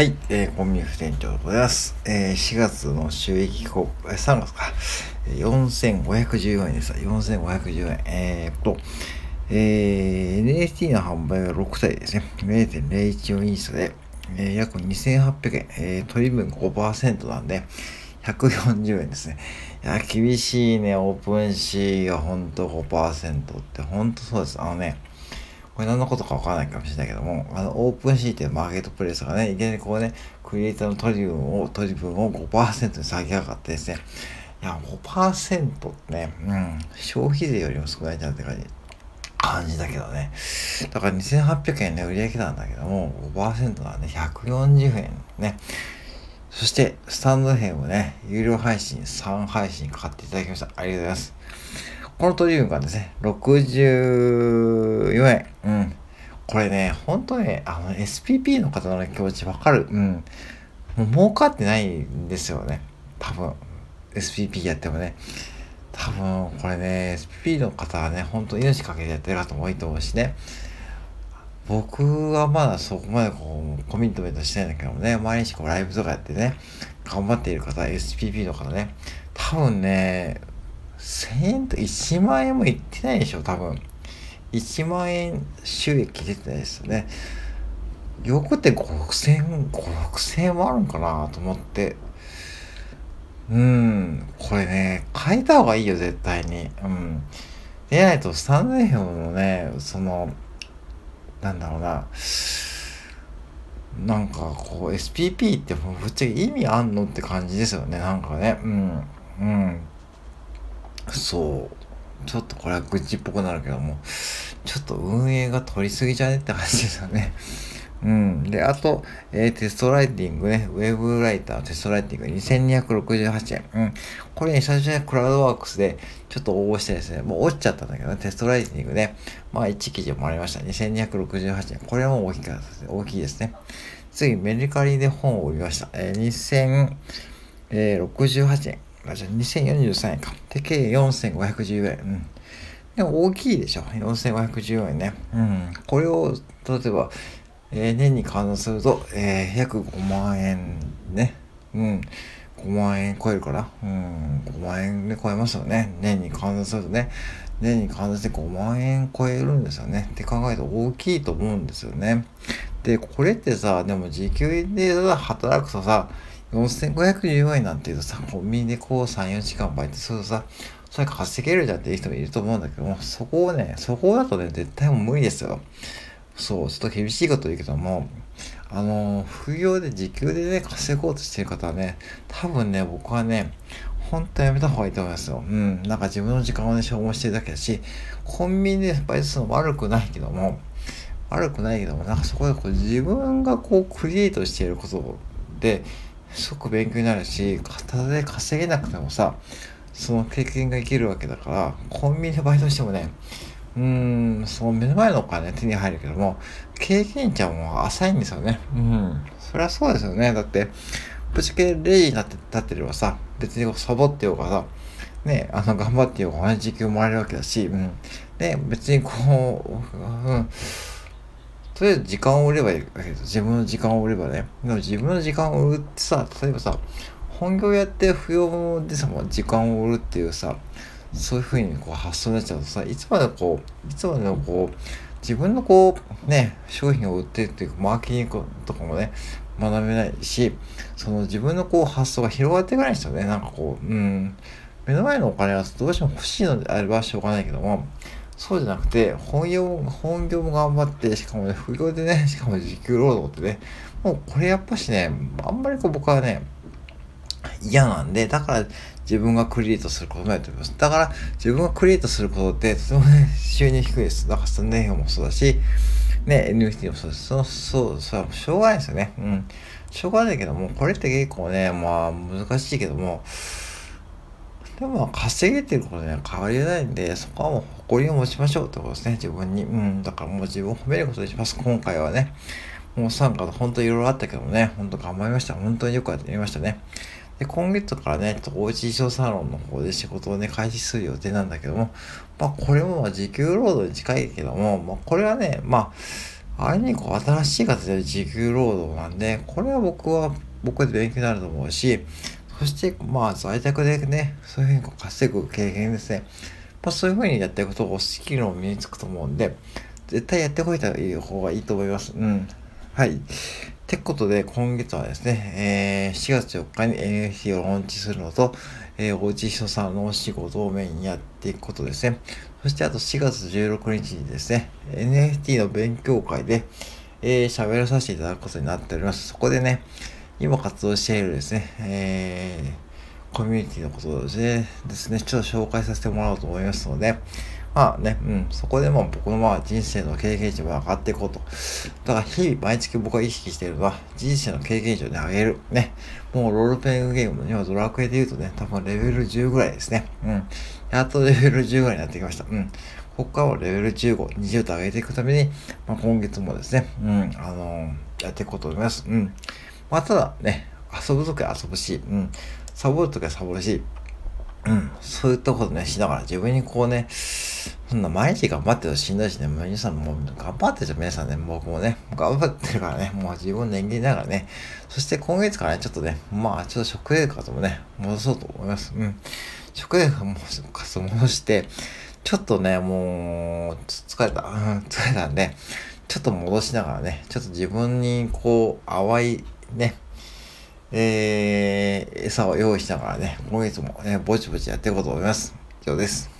はい、えー、コンビニ副店長でございます。えー、4月の収益報告、えー、3月か、4514円でした。4514円。えー、っと、えー、NFT の販売は6体ですね。0.014イースで、えー、約2800円、えー、取り分5%なんで、140円ですね。いや、厳しいね、オープンシーがほんと5%ってほんとそうです。あのね、これ何のことかわからないかもしれないけども、あの、オープンシーっていうマーケットプレイスがね、いきなりこうね、クリエイターの取り分を、取り分を5%に下げやがってですね、いや、5%ってね、うん、消費税よりも少ないんじゃないか感じだけどね。だから2800円ね、売り上げなんだけども、5%なんで140円ね。そして、スタンド編をね、有料配信、3配信買っていただきました。ありがとうございます。この取り分がですね、64円。うん。これね、本当ね、あの、SPP の方の、気持ちわかる。うん。もう儲かってないんですよね。多分。SPP やってもね。多分、これね、SPP の方はね、本当命かけてやってる方も多いと思うしね。僕はまだそこまでこう、コミットメントしてないんだけどもね、毎日こうライブとかやってね、頑張っている方、SPP の方ね、多分ね、1000円と1万円もいってないでしょ、多分。1万円収益出てないですよね。よくて5、6000、5、6000円もあるんかなと思って。うん、これね、変えた方がいいよ、絶対に。うん。でないと、スタンド FM のね、その、なんだろうな、なんかこう、SPP ってもうぶっちゃけ意味あんのって感じですよね、なんかね。うん。うん。そうちょっとこれは愚痴っぽくなるけどもちょっと運営が取りすぎじゃねって感じですよね うん。で、あと、えー、テストライティングね、ウェブライターテストライティング2268円。うん。これね、最初にクラウドワークスでちょっと応募してですね、もう落ちちゃったんだけどね、テストライティングね、まあ1記事もありました。2268円。これも大きかったですね。大きいですね。次、メルカリで本を売りました。えー、2068円。あ、じゃあ2043円か。で、計4510円。うん。でも大きいでしょ。4510円ね。うん。これを、例えば、えー、年に換算すると、えー、約5万円ね。うん。5万円超えるから。うん。5万円で超えますよね。年に換算するとね。年に換算して5万円超えるんですよね。って考えると大きいと思うんですよね。で、これってさ、でも時給で働くとさ、4514円なんて言うとさ、コンビニでこう3、4時間バイトするとさ、それ稼げるじゃんっていう人もいると思うんだけども、そこをね、そこだとね、絶対もう無理ですよ。そう、ちょっと厳しいこと言うけども、あの、副業で時給でね、稼ごうとしてる方はね、多分ね、僕はね、本当やめた方がいいと思いますよ。うん。なんか自分の時間をね、消耗してるだけだし、コンビニでバイトするの悪くないけども、悪くないけども、なんかそこでこう自分がこうクリエイトしていることで、すごく勉強になるし、片手で稼げなくてもさ、その経験が生きるわけだから、コンビニでバイトしてもね、うーん、その目の前のお金手に入るけども、経験値はもう浅いんですよね。うん。そりゃそうですよね。だって、ぶっちゃけレイになって立ってればさ、別にサボってようがさ、ね、あの、頑張ってようが同じ時給もらえるわけだし、うん。ね、別にこう、うん、とりあえず時間を売ればいいわけです自分の時間を売ればね。でも自分の時間を売ってさ、例えばさ、本業やって不要でさ、時間を売るっていうさ、そういうふうにこう発想になっちゃうとさ、いつまでこう、いつまでもこう、自分のこう、ね、商品を売ってるっていうマーケティングとかもね、学べないし、その自分のこう発想が広がっていかないですよね。なんかこう、うん、目の前のお金はどうしても欲しいのであればしょうがないけども、そうじゃなくて、本業も、本業も頑張って、しかもね、副業でね、しかも時給労働ってね、もうこれやっぱしね、あんまりこう僕はね、嫌なんで、だから自分がクリエイトすることもやってます。だから自分がクリエイトすることってとてもね、収入低いです。だからスタンデーもそうだし、ね、NFT もそうです。そう、そう、それはしょうがないですよね。うん。しょうがないけども、これって結構ね、まあ難しいけども、でも稼げてることには変わりないんで、そこはもう誇りを持ちましょうってことですね、自分に。うん、だからもう自分を褒めることにします、今回はね。もう参加で本当いろいろあったけどもね、本当頑張りました。本当によくやってみましたね。で、今月からね、ちょっとおうち衣装サロンの方で仕事をね、開始する予定なんだけども、まあこれもまあ時給労働に近いけども、まあこれはね、まあ、あれにこう新しい形で時給労働なんで、これは僕は僕で勉強になると思うし、そしてまあ在宅でね、そういうふうに稼ぐ経験ですね。まあそういうふうにやっていくとスキルも身につくと思うんで、絶対やっておいた方がいいと思います。うん。はい。ってことで、今月はですね、えー、4月4日に NFT をローンチするのと、えー、おうち人さんのお仕事をメインにやっていくことですね。そしてあと4月16日にですね、NFT の勉強会で、えー、喋らさせていただくことになっております。そこでね、今活動しているですね、えー、コミュニティのことで、ですね、ちょっと紹介させてもらおうと思いますので、まあね、うん、そこでも僕のまあ人生の経験値も上がっていこうと。だから日々毎月僕が意識しているのは人生の経験値をね、上げる。ね。もうロールプレイングゲームの今ドラクエで言うとね、多分レベル10ぐらいですね。うん。やっとレベル10ぐらいになってきました。うん。ここからはレベル15、20と上げていくために、まあ、今月もですね、うん、あのー、やっていこうと思います。うん。まあ、ただね、遊ぶときは遊ぶし、うん。サボるときはサボるし、うん、そういったことね、しながら自分にこうね、そんな毎日頑張ってるとしんどいしね、皆さんも頑張ってるじゃん、皆さんね、僕もね、頑張ってるからね、もう自分年齢ながらね、そして今月からね、ちょっとね、まあちょっと食生活もね、戻そうと思います。うん。食生活も戻して、ちょっとね、もう、疲れた、うん、疲れたんで、ちょっと戻しながらね、ちょっと自分にこう、淡いね、えー、餌を用意したからね、今月もね、ぼちぼちやっていこうと思います。以上です。